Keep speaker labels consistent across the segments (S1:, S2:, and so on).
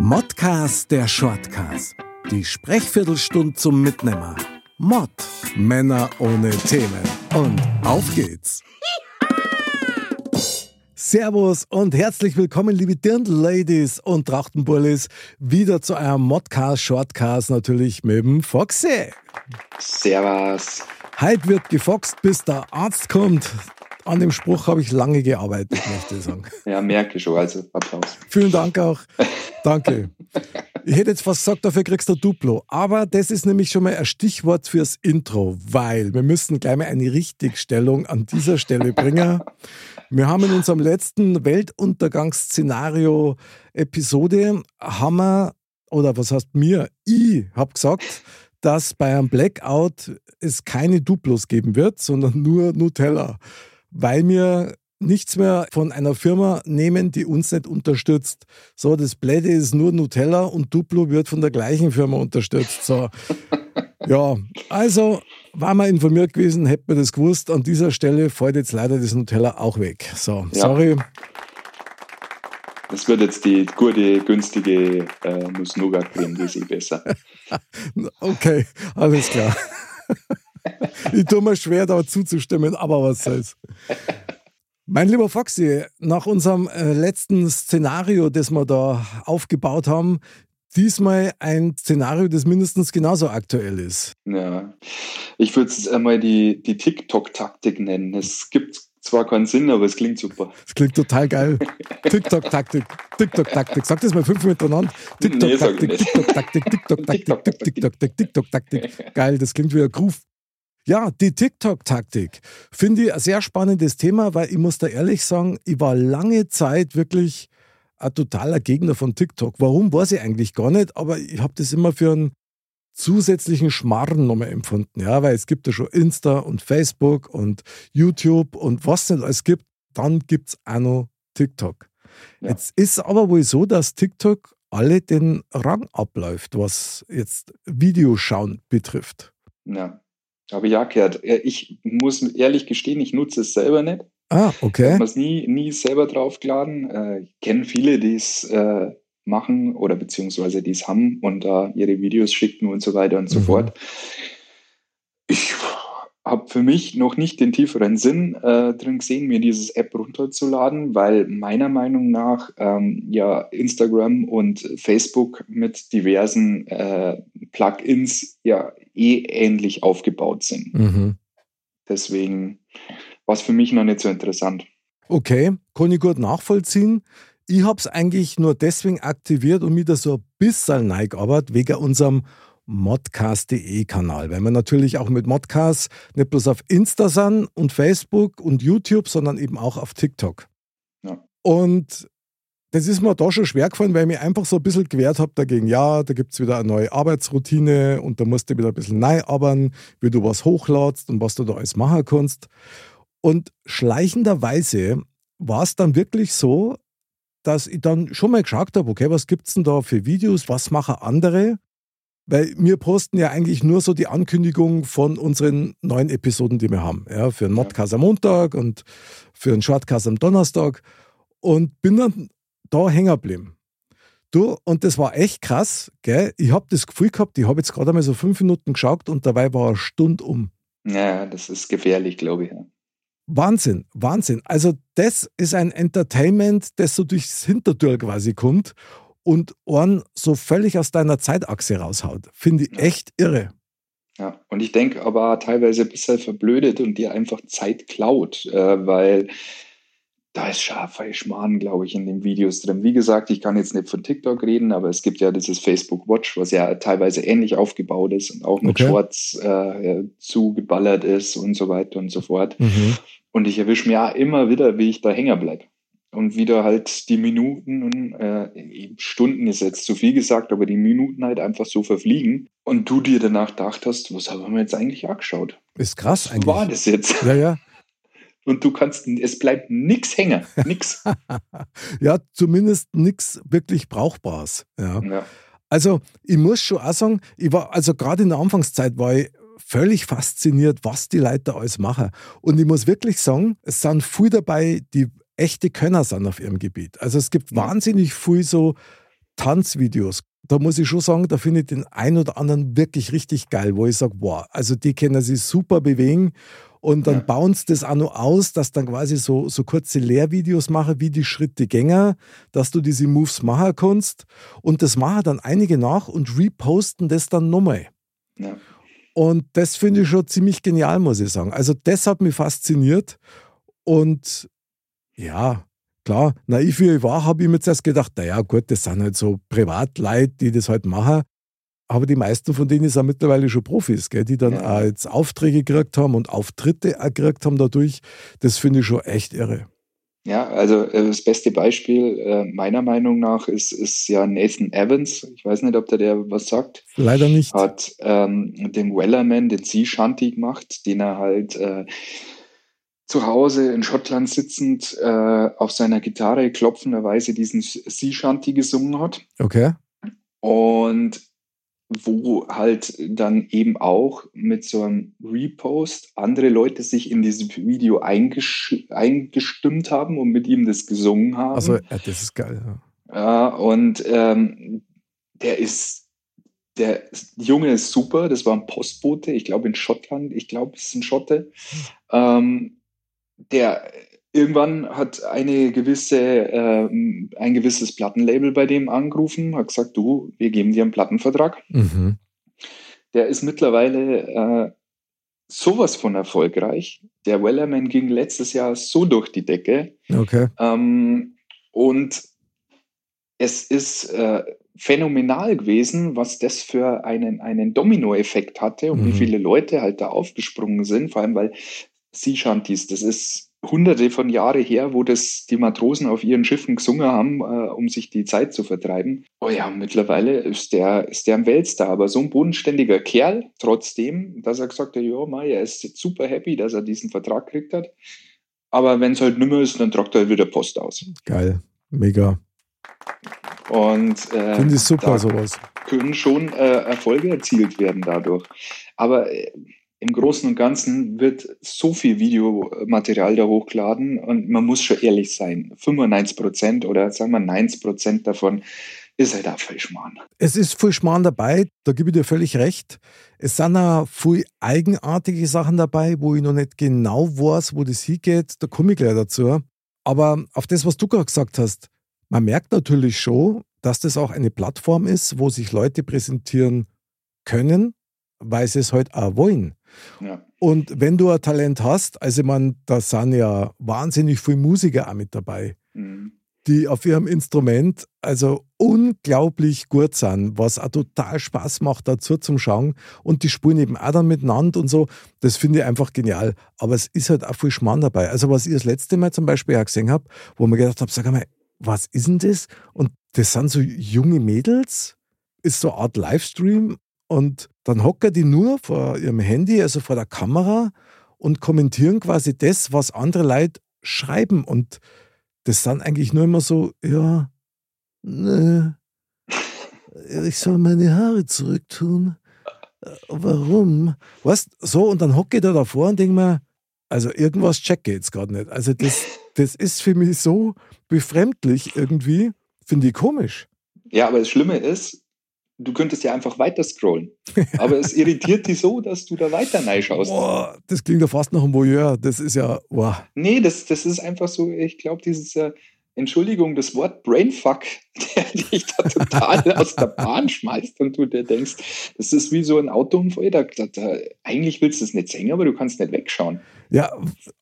S1: Modcast der Shortcast. Die Sprechviertelstunde zum Mitnehmer. Mod. Männer ohne Themen. Und auf geht's. Servus und herzlich willkommen, liebe Dirndl-Ladies und Trachtenbullis, wieder zu einem Modcast Shortcast, natürlich mit dem Foxy.
S2: Servus.
S1: Heute wird gefoxt, bis der Arzt kommt. An dem Spruch habe ich lange gearbeitet, möchte ich sagen.
S2: Ja, merke schon, also Applaus.
S1: Vielen Dank auch. Danke. Ich hätte jetzt fast gesagt, dafür kriegst du Duplo. Aber das ist nämlich schon mal ein Stichwort fürs Intro, weil wir müssen gleich mal eine Richtigstellung an dieser Stelle bringen. Wir haben in unserem letzten Weltuntergangsszenario Episode, haben wir, oder was heißt mir, ich habe gesagt, dass bei einem Blackout es keine Duplos geben wird, sondern nur Nutella weil wir nichts mehr von einer Firma nehmen, die uns nicht unterstützt. So, das Bläde ist nur Nutella und Duplo wird von der gleichen Firma unterstützt. So. ja, also war man informiert gewesen, hätte man das gewusst. An dieser Stelle fällt jetzt leider das Nutella auch weg. So, ja. sorry.
S2: Das wird jetzt die gute, günstige äh, Nuss-Nougat-Creme, die ist eh besser.
S1: okay, alles klar ich tue mir schwer, da zuzustimmen, aber was soll's. Mein lieber Foxy, nach unserem äh, letzten Szenario, das wir da aufgebaut haben, diesmal ein Szenario, das mindestens genauso aktuell ist.
S2: Ja, ich würde es einmal die, die TikTok-Taktik nennen. Es gibt zwar keinen Sinn, aber es klingt super.
S1: Es klingt total geil. TikTok-Taktik, TikTok-Taktik. Sag das mal fünf miteinander. TikTok-Taktik, TikTok-Taktik, TikTok-Taktik, TikTok-Taktik, TikTok-Taktik. Geil, das klingt wie ein Groove. Ja, die TikTok-Taktik finde ich ein sehr spannendes Thema, weil ich muss da ehrlich sagen, ich war lange Zeit wirklich ein totaler Gegner von TikTok. Warum, weiß ich eigentlich gar nicht, aber ich habe das immer für einen zusätzlichen Schmarren nochmal empfunden. Ja, weil es gibt ja schon Insta und Facebook und YouTube und was nicht alles gibt, dann gibt es auch noch TikTok. Ja. Jetzt ist aber wohl so, dass TikTok alle den Rang abläuft, was jetzt Videoschauen betrifft.
S2: Ja. Habe ich auch gehört. Ich muss ehrlich gestehen, ich nutze es selber nicht.
S1: Ah, okay.
S2: Ich habe es nie, nie selber draufgeladen. Äh, ich kenne viele, die es äh, machen oder beziehungsweise die es haben und da ihre Videos schicken und so weiter und so mhm. fort. Ich habe für mich noch nicht den tieferen Sinn äh, drin gesehen, mir dieses App runterzuladen, weil meiner Meinung nach ähm, ja Instagram und Facebook mit diversen äh, Plugins ja eh ähnlich aufgebaut sind. Mhm. Deswegen war es für mich noch nicht so interessant.
S1: Okay, kann ich gut nachvollziehen. Ich habe es eigentlich nur deswegen aktiviert und mir da so ein bisschen neigearbeitet, wegen unserem modcast.de Kanal, weil wir natürlich auch mit Modcast nicht bloß auf Insta sind und Facebook und YouTube, sondern eben auch auf TikTok. Ja. Und das ist mir da schon schwer gefallen, weil ich mich einfach so ein bisschen gewehrt habe dagegen. Ja, da gibt es wieder eine neue Arbeitsroutine und da musst du wieder ein bisschen neu arbeiten, wie du was hochladst und was du da alles machen kannst. Und schleichenderweise war es dann wirklich so, dass ich dann schon mal geschaut habe, okay, was gibt es denn da für Videos, was machen andere? Weil wir posten ja eigentlich nur so die Ankündigung von unseren neuen Episoden, die wir haben. Ja, für einen Modcast am Montag und für einen Shortcast am Donnerstag. Und bin dann da hängen geblieben. Du, und das war echt krass, gell? Ich habe das Gefühl gehabt, ich habe jetzt gerade einmal so fünf Minuten geschaut und dabei war eine Stunde um.
S2: Ja, das ist gefährlich, glaube ich.
S1: Wahnsinn, Wahnsinn. Also, das ist ein Entertainment, das so durchs Hintertür quasi kommt und einen so völlig aus deiner Zeitachse raushaut. Finde ich echt irre.
S2: Ja, und ich denke aber teilweise ein bisschen verblödet und dir einfach Zeit klaut, äh, weil da ist scharfer Schmarrn, glaube ich, in den Videos drin. Wie gesagt, ich kann jetzt nicht von TikTok reden, aber es gibt ja dieses Facebook Watch, was ja teilweise ähnlich aufgebaut ist und auch mit okay. Shorts äh, zugeballert ist und so weiter und so fort. Mhm. Und ich erwische mir ja immer wieder, wie ich da hängen bleibe. Und wieder halt die Minuten, äh, Stunden ist jetzt zu viel gesagt, aber die Minuten halt einfach so verfliegen und du dir danach gedacht hast, was haben wir jetzt eigentlich angeschaut?
S1: Ist krass
S2: eigentlich. Was war das jetzt?
S1: Ja, ja
S2: und du kannst, es bleibt nichts hängen, nichts.
S1: ja, zumindest nichts wirklich Brauchbares. Ja. ja. Also ich muss schon auch sagen, ich war, also gerade in der Anfangszeit war ich völlig fasziniert, was die Leute alles machen. Und ich muss wirklich sagen, es sind viel dabei, die echte Könner sind auf ihrem Gebiet. Also es gibt wahnsinnig viel so Tanzvideos, da muss ich schon sagen, da finde ich den einen oder anderen wirklich richtig geil, wo ich sage, wow, also die können sich super bewegen und dann ja. bauen sie das auch noch aus, dass dann quasi so, so kurze Lehrvideos machen, wie die Schritte Gänger, dass du diese Moves machen kannst. Und das machen dann einige nach und reposten das dann nochmal. Ja. Und das finde ich schon ziemlich genial, muss ich sagen. Also das hat mich fasziniert. Und ja, klar, naiv wie ich war, habe ich mir zuerst gedacht, naja gut, das sind halt so Privatleute, die das halt machen. Aber die meisten von denen sind mittlerweile schon Profis, gell, die dann ja. auch jetzt Aufträge gekriegt haben und Auftritte auch gekriegt haben dadurch. Das finde ich schon echt irre.
S2: Ja, also äh, das beste Beispiel äh, meiner Meinung nach ist, ist ja Nathan Evans. Ich weiß nicht, ob der der was sagt.
S1: Leider nicht.
S2: Hat ähm, den Wellerman, den Sea Shanty gemacht, den er halt äh, zu Hause in Schottland sitzend äh, auf seiner Gitarre klopfenderweise diesen Sea Shanty gesungen hat.
S1: Okay.
S2: Und wo halt dann eben auch mit so einem Repost andere Leute sich in dieses Video eingestimmt haben und mit ihm das gesungen haben.
S1: Also, ja, das ist geil.
S2: Ja, ja und ähm, der ist, der Junge ist super, das war ein Postbote, ich glaube in Schottland, ich glaube, es ist ein Schotte. Ähm, der irgendwann hat eine gewisse, äh, ein gewisses Plattenlabel bei dem angerufen, hat gesagt, du, wir geben dir einen Plattenvertrag. Mhm. Der ist mittlerweile äh, sowas von erfolgreich. Der Wellerman ging letztes Jahr so durch die Decke.
S1: Okay.
S2: Ähm, und es ist äh, phänomenal gewesen, was das für einen, einen Dominoeffekt hatte und mhm. wie viele Leute halt da aufgesprungen sind, vor allem weil Sea Shanties, das ist hunderte von Jahre her, wo das die Matrosen auf ihren Schiffen gesungen haben, äh, um sich die Zeit zu vertreiben. Oh ja, mittlerweile ist der, ist der ein Weltstar, aber so ein bodenständiger Kerl, trotzdem, dass er gesagt hat, ja, Mai, er ist super happy, dass er diesen Vertrag gekriegt hat. Aber wenn es halt nimmer ist, dann tragt er halt wieder Post aus.
S1: Geil, mega.
S2: Und
S1: äh, finde ich super sowas.
S2: Können schon äh, Erfolge erzielt werden dadurch. Aber äh, im Großen und Ganzen wird so viel Videomaterial da hochgeladen und man muss schon ehrlich sein, 95 Prozent oder sagen wir 90 Prozent davon ist halt auch viel Schmarrn.
S1: Es ist viel Schmarrn dabei, da gebe ich dir völlig recht. Es sind auch viel eigenartige Sachen dabei, wo ich noch nicht genau weiß, wo das hingeht. Da komme ich gleich dazu. Aber auf das, was du gerade gesagt hast, man merkt natürlich schon, dass das auch eine Plattform ist, wo sich Leute präsentieren können, weil sie es halt auch wollen. Ja. Und wenn du ein Talent hast, also man, da sind ja wahnsinnig viele Musiker auch mit dabei, mhm. die auf ihrem Instrument also unglaublich gut sind, was auch total Spaß macht dazu zum Schauen. Und die spielen eben auch dann miteinander und so. Das finde ich einfach genial. Aber es ist halt auch viel Schmarrn dabei. Also was ich das letzte Mal zum Beispiel auch gesehen habe, wo man gedacht habe, sag mal, was ist denn das? Und das sind so junge Mädels, ist so eine Art Livestream und dann hocken die nur vor ihrem Handy, also vor der Kamera und kommentieren quasi das, was andere Leute schreiben. Und das sind eigentlich nur immer so, ja, ne, ich soll meine Haare zurücktun. Warum? Weißt so, und dann hocke ich da davor und denke mir, also irgendwas checke ich jetzt gerade nicht. Also das, das ist für mich so befremdlich irgendwie, finde ich komisch.
S2: Ja, aber das Schlimme ist, du könntest ja einfach weiter scrollen. Aber es irritiert dich so, dass du da weiter reinschaust.
S1: Boah, das klingt ja fast nach einem Voyeur. Das ist ja, wow.
S2: Nee, das, das ist einfach so, ich glaube, dieses, äh, Entschuldigung, das Wort Brainfuck, der dich da total aus der Bahn schmeißt und du dir denkst, das ist wie so ein Autounfall. Da, da, da, eigentlich willst du es nicht sehen, aber du kannst nicht wegschauen.
S1: Ja,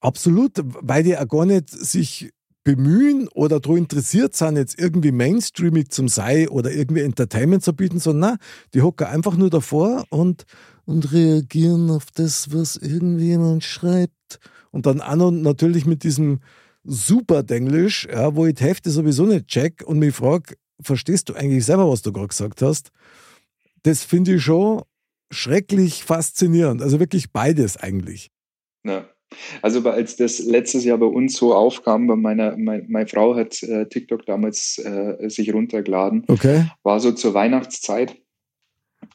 S1: absolut, weil die auch gar nicht sich bemühen oder daran interessiert sind, jetzt irgendwie mainstreamig zum sei oder irgendwie Entertainment zu bieten, sondern nein, die hocken einfach nur davor und, und reagieren auf das, was irgendjemand schreibt. Und dann auch noch natürlich mit diesem super Denglisch, ja, wo ich die Hälfte sowieso nicht check und mich frage, verstehst du eigentlich selber, was du gerade gesagt hast? Das finde ich schon schrecklich faszinierend. Also wirklich beides eigentlich.
S2: Ja. Also als das letztes Jahr bei uns so aufkam, bei meiner, mein, meine Frau hat äh, TikTok damals äh, sich runtergeladen,
S1: okay.
S2: war so zur Weihnachtszeit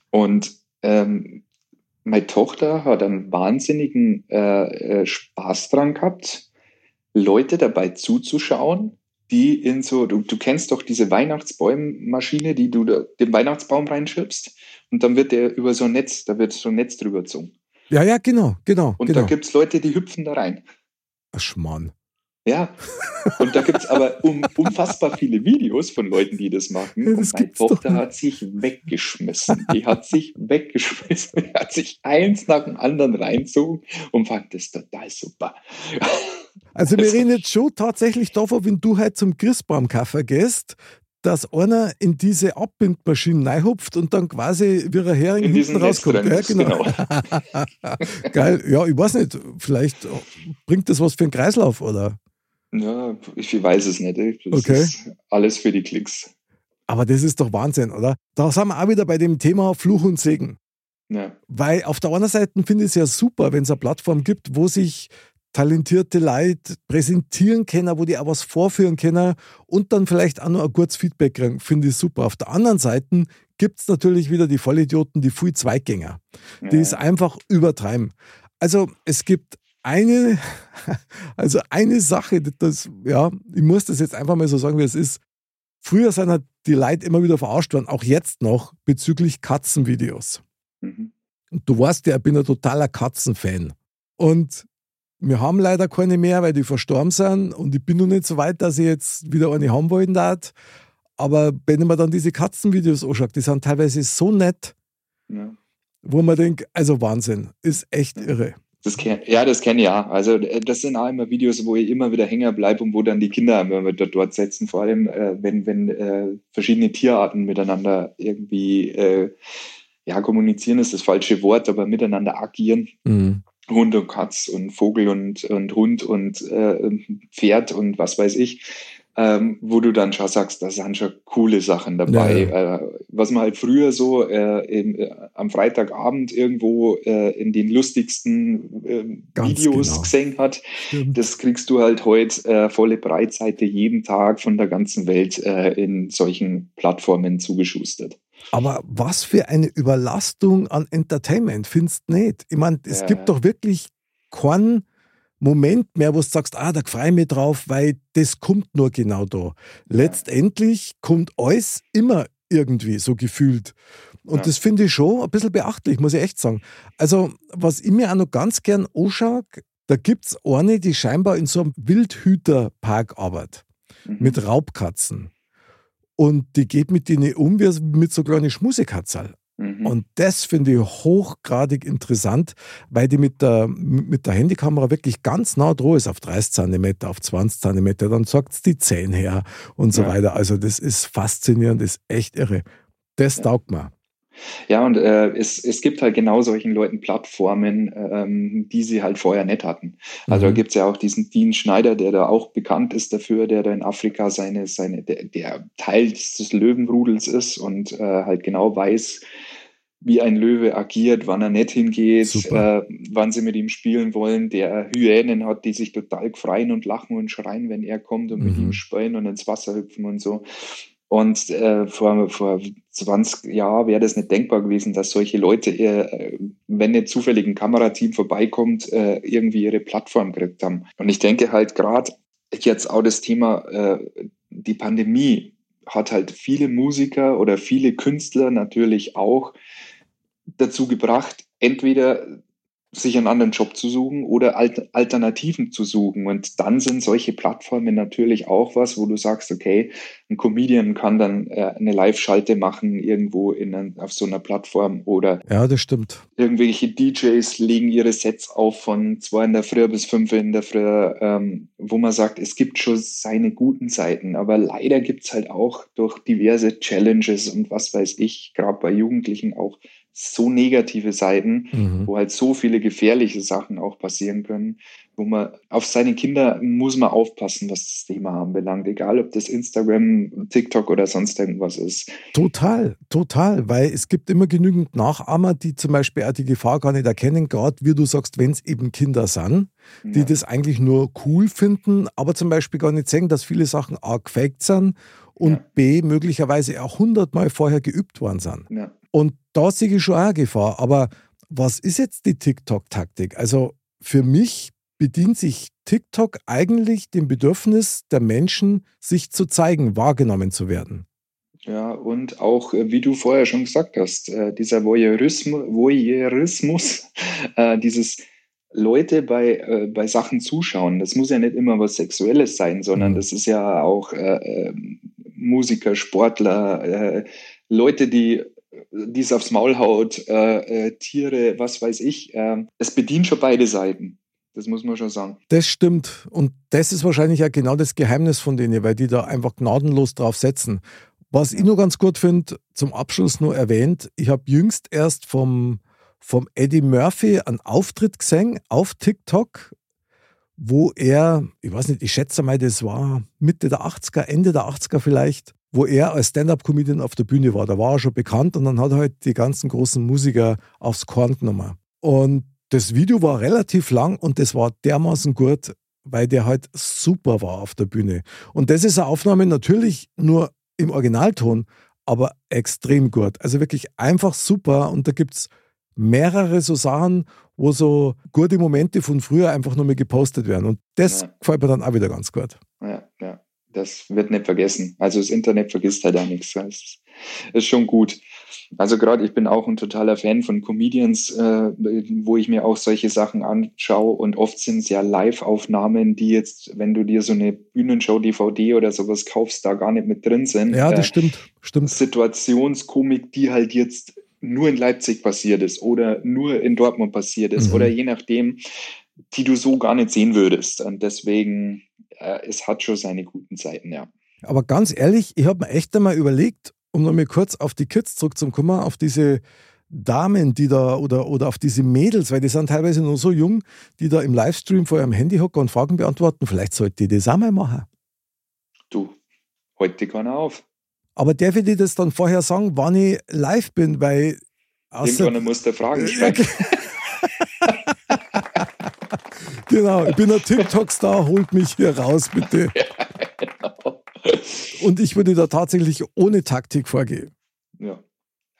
S2: und ähm, meine Tochter hat einen wahnsinnigen äh, äh Spaß dran gehabt, Leute dabei zuzuschauen, die in so, du, du kennst doch diese Weihnachtsbäummaschine, die du da, den Weihnachtsbaum reinschiebst und dann wird der über so ein Netz, da wird so ein Netz drüber gezogen.
S1: Ja, ja, genau, genau.
S2: Und
S1: genau.
S2: da gibt es Leute, die hüpfen da rein.
S1: Ach, Schmarrn.
S2: Ja, und da gibt es aber um, unfassbar viele Videos von Leuten, die das machen.
S1: Ja, das
S2: und meine Tochter hat sich weggeschmissen. Die hat sich weggeschmissen. Die hat sich eins nach dem anderen reinzogen und fand das total super.
S1: Also wir reden jetzt schon tatsächlich davon, wenn du heute zum Christbaumkaffer gehst, dass einer in diese Abbindmaschine reinhupft und dann quasi wie ein Hering
S2: In
S1: hinten rauskommt. Ja,
S2: ist,
S1: genau. Geil. Ja, ich weiß nicht, vielleicht bringt das was für einen Kreislauf, oder?
S2: Ja, ich weiß es nicht. Das
S1: Okay.
S2: ist alles für die Klicks.
S1: Aber das ist doch Wahnsinn, oder? Da sind wir auch wieder bei dem Thema Fluch und Segen.
S2: Ja,
S1: Weil auf der einen Seite finde ich es ja super, wenn es eine Plattform gibt, wo sich talentierte Leute präsentieren können, wo die auch was vorführen können und dann vielleicht auch noch ein gutes Feedback kriegen. Finde ich super. Auf der anderen Seite gibt es natürlich wieder die Vollidioten, die viel Zweigänger. Die ist einfach übertreiben. Also es gibt eine, also eine Sache, das, ja, ich muss das jetzt einfach mal so sagen, wie es ist. Früher sind halt die Leute immer wieder verarscht worden, auch jetzt noch, bezüglich Katzenvideos.
S2: Mhm.
S1: Und du weißt ja, ich bin ein totaler Katzenfan. Und wir haben leider keine mehr, weil die verstorben sind. Und ich bin noch nicht so weit, dass ich jetzt wieder eine haben wollen darf. Aber wenn mir dann diese Katzenvideos anschaue, die sind teilweise so nett,
S2: Ja.
S1: wo man denkt, also Wahnsinn, ist echt irre.
S2: Das kenn, ja, das kenne ich ja. Also äh, das sind auch immer Videos, wo ich immer wieder hängen bleibe und wo dann die Kinder immer wieder dort setzen, vor allem äh, wenn, wenn äh, verschiedene Tierarten miteinander irgendwie äh, ja, kommunizieren ist das falsche Wort, aber miteinander agieren.
S1: Mhm.
S2: Hund und Katz und Vogel und, und Hund und äh, Pferd und was weiß ich, ähm, wo du dann schon sagst, da sind schon coole Sachen dabei.
S1: Ja,
S2: Äh, was man halt früher so äh, im, äh, am Freitagabend irgendwo äh, in den lustigsten äh,
S1: Ganz
S2: Videos
S1: genau.
S2: gesehen hat,
S1: Stimmt.
S2: das kriegst du halt heute äh, volle Breitseite jeden Tag von der ganzen Welt äh, in solchen Plattformen zugeschustert.
S1: Aber was für eine Überlastung an Entertainment, findest du nicht? Ich meine, es
S2: Ja.
S1: gibt doch wirklich keinen Moment mehr, wo du sagst, ah, da freue ich mich drauf, weil das kommt nur genau da. Letztendlich kommt alles immer irgendwie so gefühlt. Und
S2: Ja.
S1: das finde ich schon ein bisschen beachtlich, muss ich echt sagen. Also, was ich mir auch noch ganz gern anschaue, da gibt es eine, die scheinbar in so einem Wildhüterpark arbeitet
S2: Mhm.
S1: mit Raubkatzen. Und die geht mit denen um wie mit so kleinen Schmusekatzel.
S2: Mhm.
S1: Und das finde ich hochgradig interessant, weil die mit der, mit der Handykamera wirklich ganz nah dran ist, auf 30 Zentimeter, auf 20 Zentimeter. Dann sagt es die Zähne her und so
S2: Ja.
S1: weiter. Also, das ist faszinierend, das ist echt irre. Das
S2: Ja.
S1: taugt mir.
S2: Ja, und äh, es, es gibt halt genau solchen Leuten Plattformen, ähm, die sie halt vorher nicht hatten. Also da
S1: Mhm.
S2: gibt's ja auch diesen Dean Schneider, der da auch bekannt ist dafür, der da in Afrika seine, seine, der, der Teil des Löwenrudels ist und äh, halt genau weiß, wie ein Löwe agiert, wann er nicht hingeht, äh, wann sie mit ihm spielen wollen, der Hyänen hat, die sich total freuen und lachen und schreien, wenn er kommt und mit
S1: Mhm.
S2: ihm spielen und ins Wasser hüpfen und so. Und äh, vor, vor 20 Jahren wäre das nicht denkbar gewesen, dass solche Leute, äh, wenn nicht zufällig ein Kamerateam vorbeikommt, äh, irgendwie ihre Plattform gekriegt haben. Und ich denke halt gerade jetzt auch das Thema, äh, die Pandemie hat halt viele Musiker oder viele Künstler natürlich auch dazu gebracht, entweder sich einen anderen Job zu suchen oder Alt Alternativen zu suchen. Und dann sind solche Plattformen natürlich auch was, wo du sagst, okay, ein Comedian kann dann äh, eine Live-Schalte machen irgendwo in ein, auf so einer Plattform oder
S1: Ja, das stimmt.
S2: irgendwelche DJs legen ihre Sets auf von zwei in der Früh bis fünf in der Früh, ähm, wo man sagt, es gibt schon seine guten Seiten, aber leider gibt's halt auch durch diverse Challenges und was weiß ich, gerade bei Jugendlichen auch so negative Seiten,
S1: Mhm.
S2: wo halt so viele gefährliche Sachen auch passieren können, wo man auf seine Kinder muss man aufpassen, was das Thema anbelangt, egal ob das Instagram, TikTok oder sonst irgendwas ist.
S1: Total, total, weil es gibt immer genügend Nachahmer, die zum Beispiel auch die Gefahr gar nicht erkennen, gerade wie du sagst, wenn es eben Kinder sind, die
S2: Ja.
S1: das eigentlich nur cool finden, aber zum Beispiel gar nicht sehen, dass viele Sachen A gefaked sind und
S2: Ja.
S1: B möglicherweise auch hundertmal vorher geübt worden sind.
S2: Ja.
S1: Und da sehe ich schon auch eine Gefahr. Aber was ist jetzt die TikTok-Taktik? Also für mich bedient sich TikTok eigentlich dem Bedürfnis der Menschen, sich zu zeigen, wahrgenommen zu werden.
S2: Ja, und auch, äh, wie du vorher schon gesagt hast, äh, dieser Voyeurismus, Voyeurismus äh, dieses Leute bei, äh, bei Sachen zuschauen. Das muss ja nicht immer was Sexuelles sein, sondern mhm. das ist ja auch äh, ähm, Musiker, Sportler, äh, Leute, die es aufs Maul haut, Tiere, was weiß ich. es bedient schon beide Seiten. Das muss man schon sagen.
S1: Das stimmt. Und das ist wahrscheinlich ja genau das Geheimnis von denen, weil die da einfach gnadenlos drauf setzen. Was ich nur ganz gut finde, zum Abschluss nur erwähnt, ich habe jüngst erst vom, vom Eddie Murphy einen Auftritt gesehen auf TikTok, wo er, ich weiß nicht, ich schätze mal, das war Mitte der 80er, Ende der 80er vielleicht, wo er als Stand-up-Comedian auf der Bühne war. Da war er schon bekannt und dann hat er halt die ganzen großen Musiker aufs Korn genommen. Und das Video war relativ lang und das war dermaßen gut, weil der halt super war auf der Bühne. Und das ist eine Aufnahme natürlich nur im Originalton, aber extrem gut. Also wirklich einfach super. Und da gibt es mehrere so Sachen, wo so gute Momente von früher einfach nur mehr gepostet werden. Und das ja. gefällt mir dann auch wieder ganz gut.
S2: Ja, ja. Das wird nicht vergessen. Also das Internet vergisst halt auch nichts. Das ist schon gut. Also gerade ich bin auch ein totaler Fan von Comedians, äh, wo ich mir auch solche Sachen anschaue und oft sind es ja Live-Aufnahmen, die jetzt, wenn du dir so eine Bühnenshow DVD oder sowas kaufst, da gar nicht mit drin sind.
S1: Ja, das äh, stimmt, stimmt.
S2: Situationskomik, die halt jetzt nur in Leipzig passiert ist oder nur in Dortmund passiert ist mhm. oder je nachdem, die du so gar nicht sehen würdest. Und deswegen, äh, es hat schon seine guten Zeiten, ja.
S1: Aber ganz ehrlich, ich habe mir echt einmal überlegt, um nochmal kurz auf die Kids zurückzukommen, auf diese Damen, die da oder, oder auf diese Mädels, weil die sind teilweise nur so jung, die da im Livestream vor ihrem Handy hocken und Fragen beantworten. Vielleicht sollte die das auch mal machen.
S2: Du, heute keiner auf.
S1: Aber darf ich dir das dann vorher sagen, wann ich live bin? Weil.
S2: Irgendwann muss der Fragen stellen.
S1: Genau, ich bin ein TikTok-Star, holt mich hier raus, bitte. Ja, genau. Und ich würde da tatsächlich ohne Taktik vorgehen.
S2: Ja,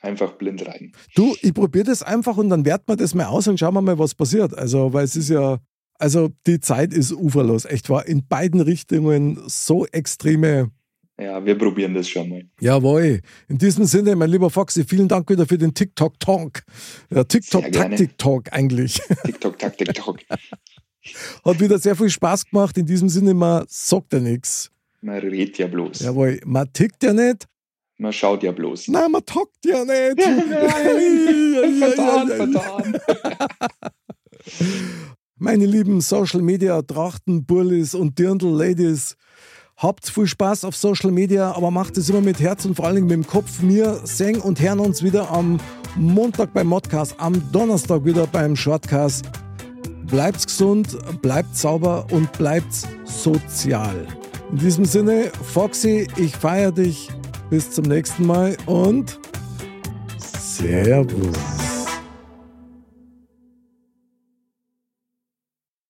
S2: einfach blind rein.
S1: Du, ich probiere das einfach und dann werten wir das mal aus und schauen wir mal, was passiert. Also, weil es ist ja, also die Zeit ist uferlos. Echt war in beiden Richtungen so extreme.
S2: Ja, wir probieren das schon mal.
S1: Jawohl. In diesem Sinne, mein lieber Foxy, vielen Dank wieder für den TikTok-Talk. Ja, TikTok-Taktik-Talk eigentlich.
S2: TikTok-Taktik-Talk.
S1: Hat wieder sehr viel Spaß gemacht. In diesem Sinne, man sagt ja nichts.
S2: Man redet ja bloß.
S1: Jawohl, man tickt ja nicht.
S2: Man schaut ja bloß.
S1: Nein, man tockt ja nicht.
S2: vertan, vertan.
S1: Meine lieben Social Media Trachten, Burlis und Dirndl Ladies, habt viel Spaß auf Social Media, aber macht es immer mit Herz und vor allem mit dem Kopf. Wir sehen und hören uns wieder am Montag beim Modcast, am Donnerstag wieder beim Shortcast. Bleibt's gesund, bleibt sauber und bleibt sozial. In diesem Sinne, Foxy, ich feiere dich. Bis zum nächsten Mal und Servus.